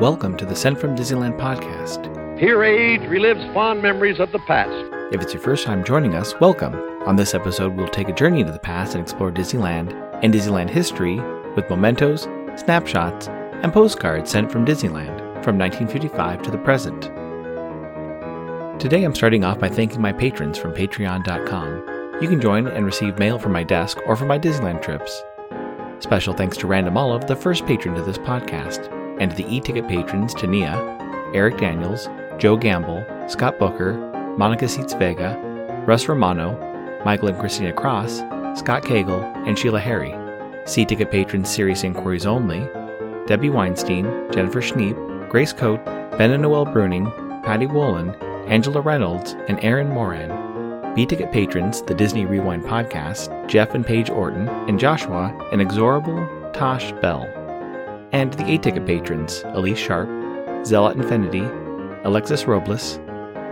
Welcome to the Sent from Disneyland podcast. Here age relives fond memories of the past. If it's your first time joining us, welcome. On this episode, we'll take a journey into the past and explore Disneyland and Disneyland history with mementos, snapshots, and postcards sent from Disneyland from 1955 to the present. Today, I'm starting off by thanking my patrons from patreon.com. You can join and receive mail from my desk or from my Disneyland trips. Special thanks to Random Olive, the first patron to this podcast, and the e-ticket patrons Tania, Eric Daniels, Joe Gamble, Scott Booker, Monica Seats Vega, Russ Romano, Michael and Christina Cross, Scott Cagle, and Sheila Harry. C-ticket patrons Serious Inquiries Only, Debbie Weinstein, Jennifer Schneep, Grace Coate, Ben and Noel Bruning, Patty Wolin, Angela Reynolds, and Aaron Moran. B-ticket patrons, the Disney Rewind podcast, Jeff and Paige Orton, and Joshua, and Exorable Tosh Bell. And the A-ticket patrons, Elise Sharp, Zealot Infinity, Alexis Robles,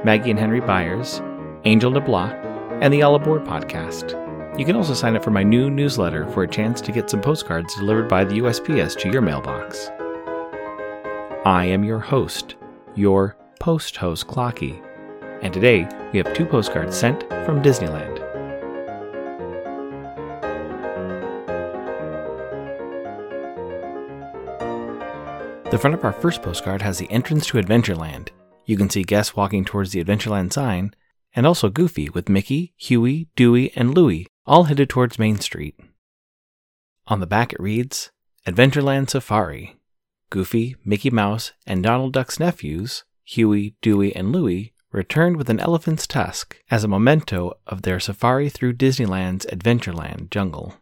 Maggie and Henry Byers, Angel DeBlois, and the All Aboard podcast. You can also sign up for my new newsletter for a chance to get some postcards delivered by the USPS to your mailbox. I am your host, your post host Clocky and today we have two postcards sent from Disneyland. The front of our first postcard has the entrance to Adventureland. You can see guests walking towards the Adventureland sign, and also Goofy with Mickey, Huey, Dewey, and Louie all headed towards Main Street. On the back it reads Adventureland Safari. Goofy, Mickey Mouse, and Donald Duck's nephews, Huey, Dewey, and Louie, returned with an elephant's tusk as a memento of their safari through Disneyland's Adventureland jungle.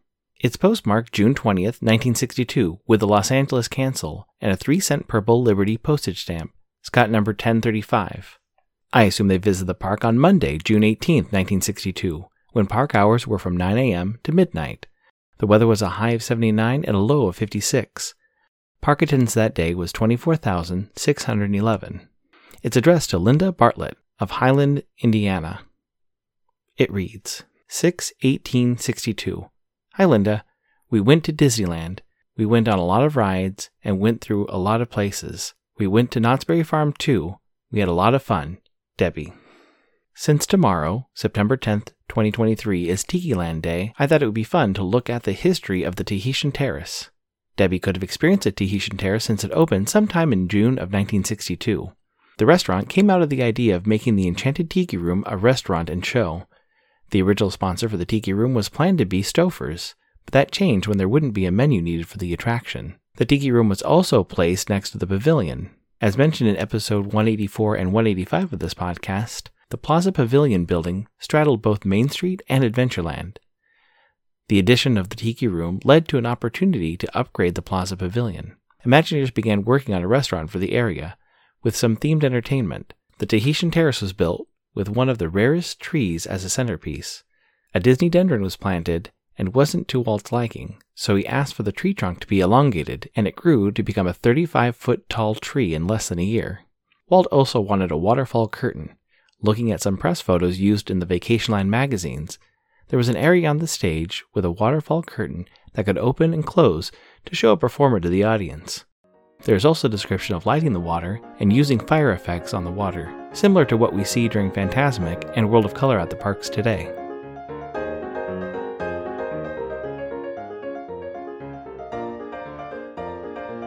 It's postmarked June 20th, 1962, with the Los Angeles cancel and a 3 cent purple Liberty postage stamp, Scott number 1035. I assume they visited the park on Monday, June 18th, 1962, when park hours were from 9 a.m. to midnight. The weather was a high of 79 and a low of 56. Park attendance that day was 24,611. It's addressed to Linda Bartlett, of Highland, Indiana. It reads 6 1862. Hi, Linda. We went to Disneyland. We went on a lot of rides and went through a lot of places. We went to Knott's Berry Farm too. We had a lot of fun. Debbie. Since tomorrow, September 10th, 2023, is Tiki Land Day, I thought it would be fun to look at the history of the Tahitian Terrace. Debbie could have experienced a Tahitian Terrace since it opened sometime in June of 1962. The restaurant came out of the idea of making the Enchanted Tiki Room a restaurant and show. The original sponsor for the Tiki Room was planned to be Stouffer's, but that changed when there wouldn't be a menu needed for the attraction. The Tiki Room was also placed next to the pavilion. As mentioned in episode 184 and 185 of this podcast, the Plaza Pavilion building straddled both Main Street and Adventureland. The addition of the Tiki Room led to an opportunity to upgrade the Plaza Pavilion. Imagineers began working on a restaurant for the area, with some themed entertainment. The Tahitian terrace was built with one of the rarest trees as a centerpiece. A Disneyodendron was planted and wasn't to Walt's liking, so he asked for the tree trunk to be elongated, and it grew to become a 35 foot tall tree in less than a year. Walt also wanted a waterfall curtain. Looking at some press photos used in the Vacationland magazines, there was an area on the stage with a waterfall curtain that could open and close to show a performer to the audience. There is also a description of lighting the water and using fire effects on the water, similar to what we see during Fantasmic and World of Color at the parks today.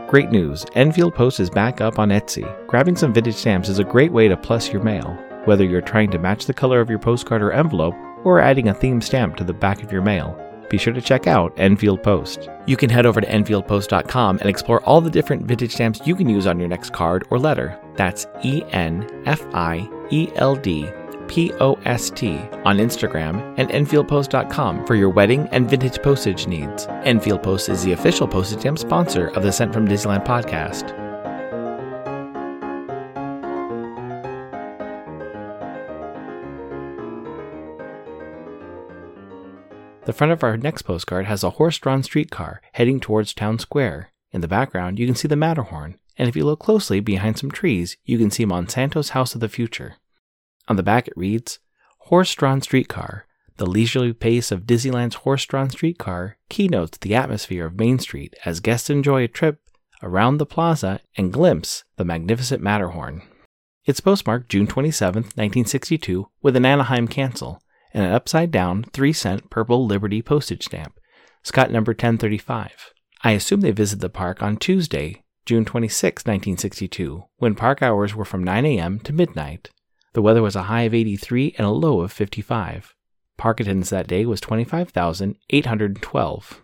Great news! Enfield Post is back up on Etsy. Grabbing some vintage stamps is a great way to plus your mail, whether you're trying to match the color of your postcard or envelope or adding a theme stamp to the back of your mail be sure to check out Enfield Post. You can head over to EnfieldPost.com and explore all the different vintage stamps you can use on your next card or letter. That's E N F I E L D P O S T on Instagram and EnfieldPost.com for your wedding and vintage postage needs. Enfield Post is the official postage stamp sponsor of the Sent from Disneyland podcast. The front of our next postcard has a horse drawn streetcar heading towards town square. In the background, you can see the Matterhorn, and if you look closely behind some trees, you can see Monsanto's House of the Future. On the back, it reads Horse drawn streetcar. The leisurely pace of Disneyland's horse drawn streetcar keynotes the atmosphere of Main Street as guests enjoy a trip around the plaza, and glimpse the magnificent Matterhorn. It's postmarked June 27, 1962, with an Anaheim cancel and an upside down 3 cent purple Liberty postage stamp, Scott number 1035. I assume they visited the park on Tuesday, June 26, 1962, when park hours were from 9 a.m. to midnight. The weather was a high of 83 and a low of 55. Park attendance that day was 25,812.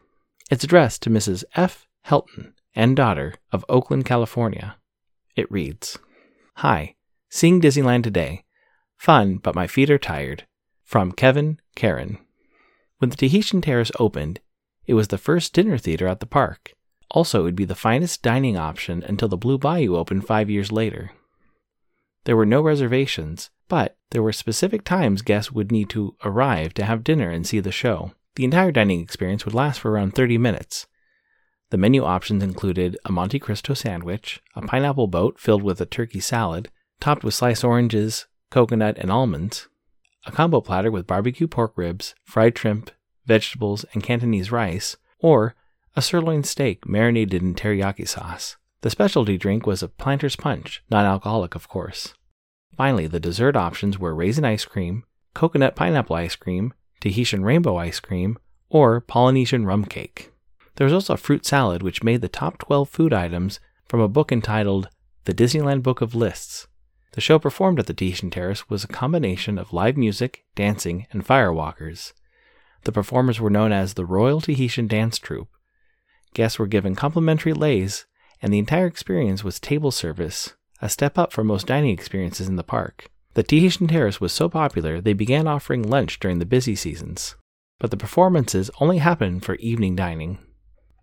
It's addressed to Mrs. F. Helton and daughter of Oakland, California. It reads Hi, seeing Disneyland today. Fun, but my feet are tired. From Kevin Karen. When the Tahitian Terrace opened, it was the first dinner theater at the park. Also, it would be the finest dining option until the Blue Bayou opened five years later. There were no reservations, but there were specific times guests would need to arrive to have dinner and see the show. The entire dining experience would last for around 30 minutes. The menu options included a Monte Cristo sandwich, a pineapple boat filled with a turkey salad, topped with sliced oranges, coconut, and almonds, a combo platter with barbecue pork ribs, fried shrimp, vegetables, and Cantonese rice, or a sirloin steak marinated in teriyaki sauce. The specialty drink was a planter's punch, non alcoholic, of course. Finally, the dessert options were raisin ice cream, coconut pineapple ice cream, Tahitian rainbow ice cream, or Polynesian rum cake. There was also a fruit salad, which made the top 12 food items from a book entitled The Disneyland Book of Lists. The show performed at the Tahitian Terrace was a combination of live music, dancing, and firewalkers. The performers were known as the Royal Tahitian Dance Troupe, Guests were given complimentary leis, and the entire experience was table service, a step up from most dining experiences in the park. The Tahitian Terrace was so popular they began offering lunch during the busy seasons, but the performances only happened for evening dining.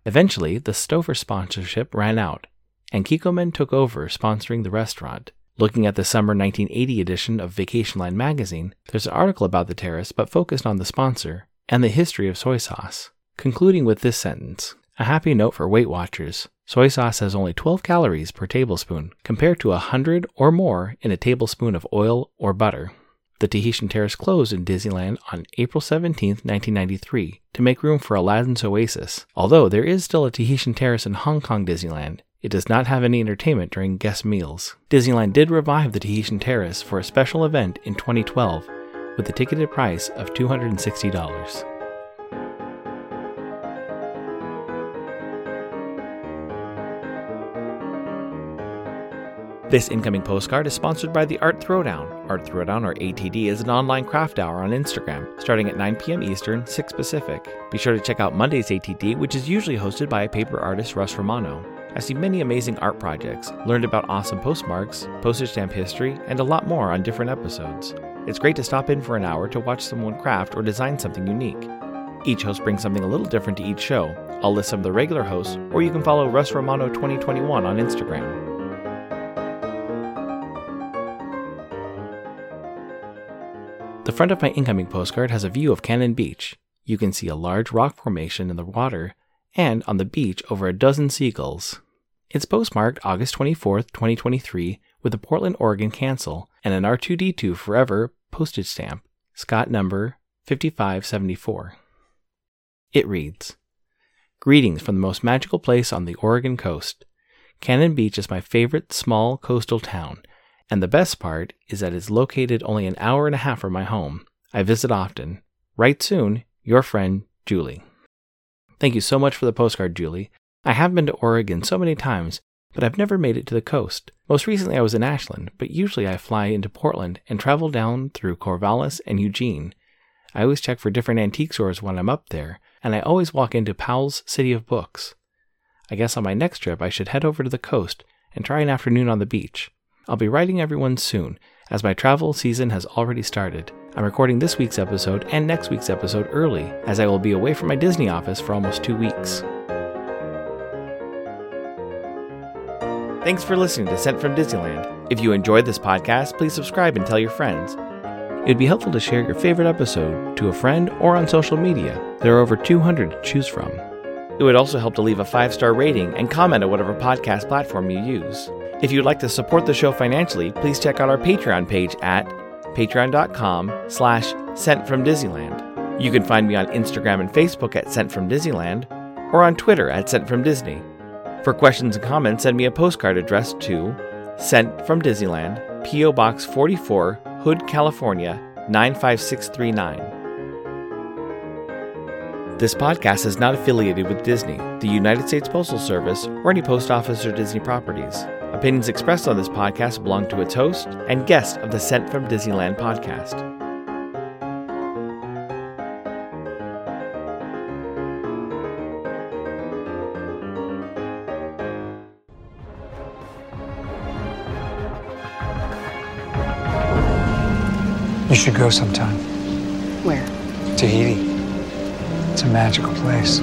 Eventually, the Stouffer sponsorship ran out, and Kikkoman took over sponsoring the restaurant. Looking at the summer 1980 edition of Vacationland magazine, there's an article about the terrace but focused on the sponsor and the history of soy sauce, concluding with this sentence a happy note for Weight Watchers. Soy sauce has only 12 calories per tablespoon, compared to 100 or more in a tablespoon of oil or butter. The Tahitian Terrace closed in Disneyland on April 17, 1993, to make room for Aladdin's Oasis. Although there is still a Tahitian Terrace in Hong Kong Disneyland, it does not have any entertainment during guest meals. Disneyland did revive the Tahitian Terrace for a special event in 2012 with a ticketed price of $260. This incoming postcard is sponsored by the Art Throwdown. Art Throwdown, or ATD, is an online craft hour on Instagram, starting at 9 p.m. Eastern, 6 Pacific. Be sure to check out Monday's ATD, which is usually hosted by paper artist Russ Romano. I see many amazing art projects, learned about awesome postmarks, postage stamp history, and a lot more on different episodes. It's great to stop in for an hour to watch someone craft or design something unique. Each host brings something a little different to each show. I'll list some of the regular hosts, or you can follow Russ Romano 2021 on Instagram. The front of my incoming postcard has a view of Cannon Beach. You can see a large rock formation in the water and on the beach over a dozen seagulls. It's postmarked August 24, 2023, with a Portland, Oregon cancel and an R2D2 Forever postage stamp, Scott number 5574. It reads Greetings from the most magical place on the Oregon coast. Cannon Beach is my favorite small coastal town and the best part is that it's located only an hour and a half from my home. I visit often. Write soon, your friend, Julie. Thank you so much for the postcard, Julie. I have been to Oregon so many times, but I've never made it to the coast. Most recently, I was in Ashland, but usually I fly into Portland and travel down through Corvallis and Eugene. I always check for different antique stores when I'm up there, and I always walk into Powell's City of Books. I guess on my next trip, I should head over to the coast and try an afternoon on the beach. I'll be writing everyone soon, as my travel season has already started. I'm recording this week's episode and next week's episode early, as I will be away from my Disney office for almost two weeks. Thanks for listening to Sent from Disneyland. If you enjoyed this podcast, please subscribe and tell your friends. It would be helpful to share your favorite episode to a friend or on social media. There are over 200 to choose from. It would also help to leave a five star rating and comment at whatever podcast platform you use. If you'd like to support the show financially, please check out our Patreon page at patreon.com slash sent from Disneyland. You can find me on Instagram and Facebook at Sent from Disneyland or on Twitter at Sent from Disney. For questions and comments, send me a postcard addressed to Sent from Disneyland, P.O. Box 44, Hood, California 95639. This podcast is not affiliated with Disney, the United States Postal Service, or any post office or Disney properties. Opinions expressed on this podcast belong to its host and guest of the Sent from Disneyland podcast. You should go sometime. Where? Tahiti. It's a magical place.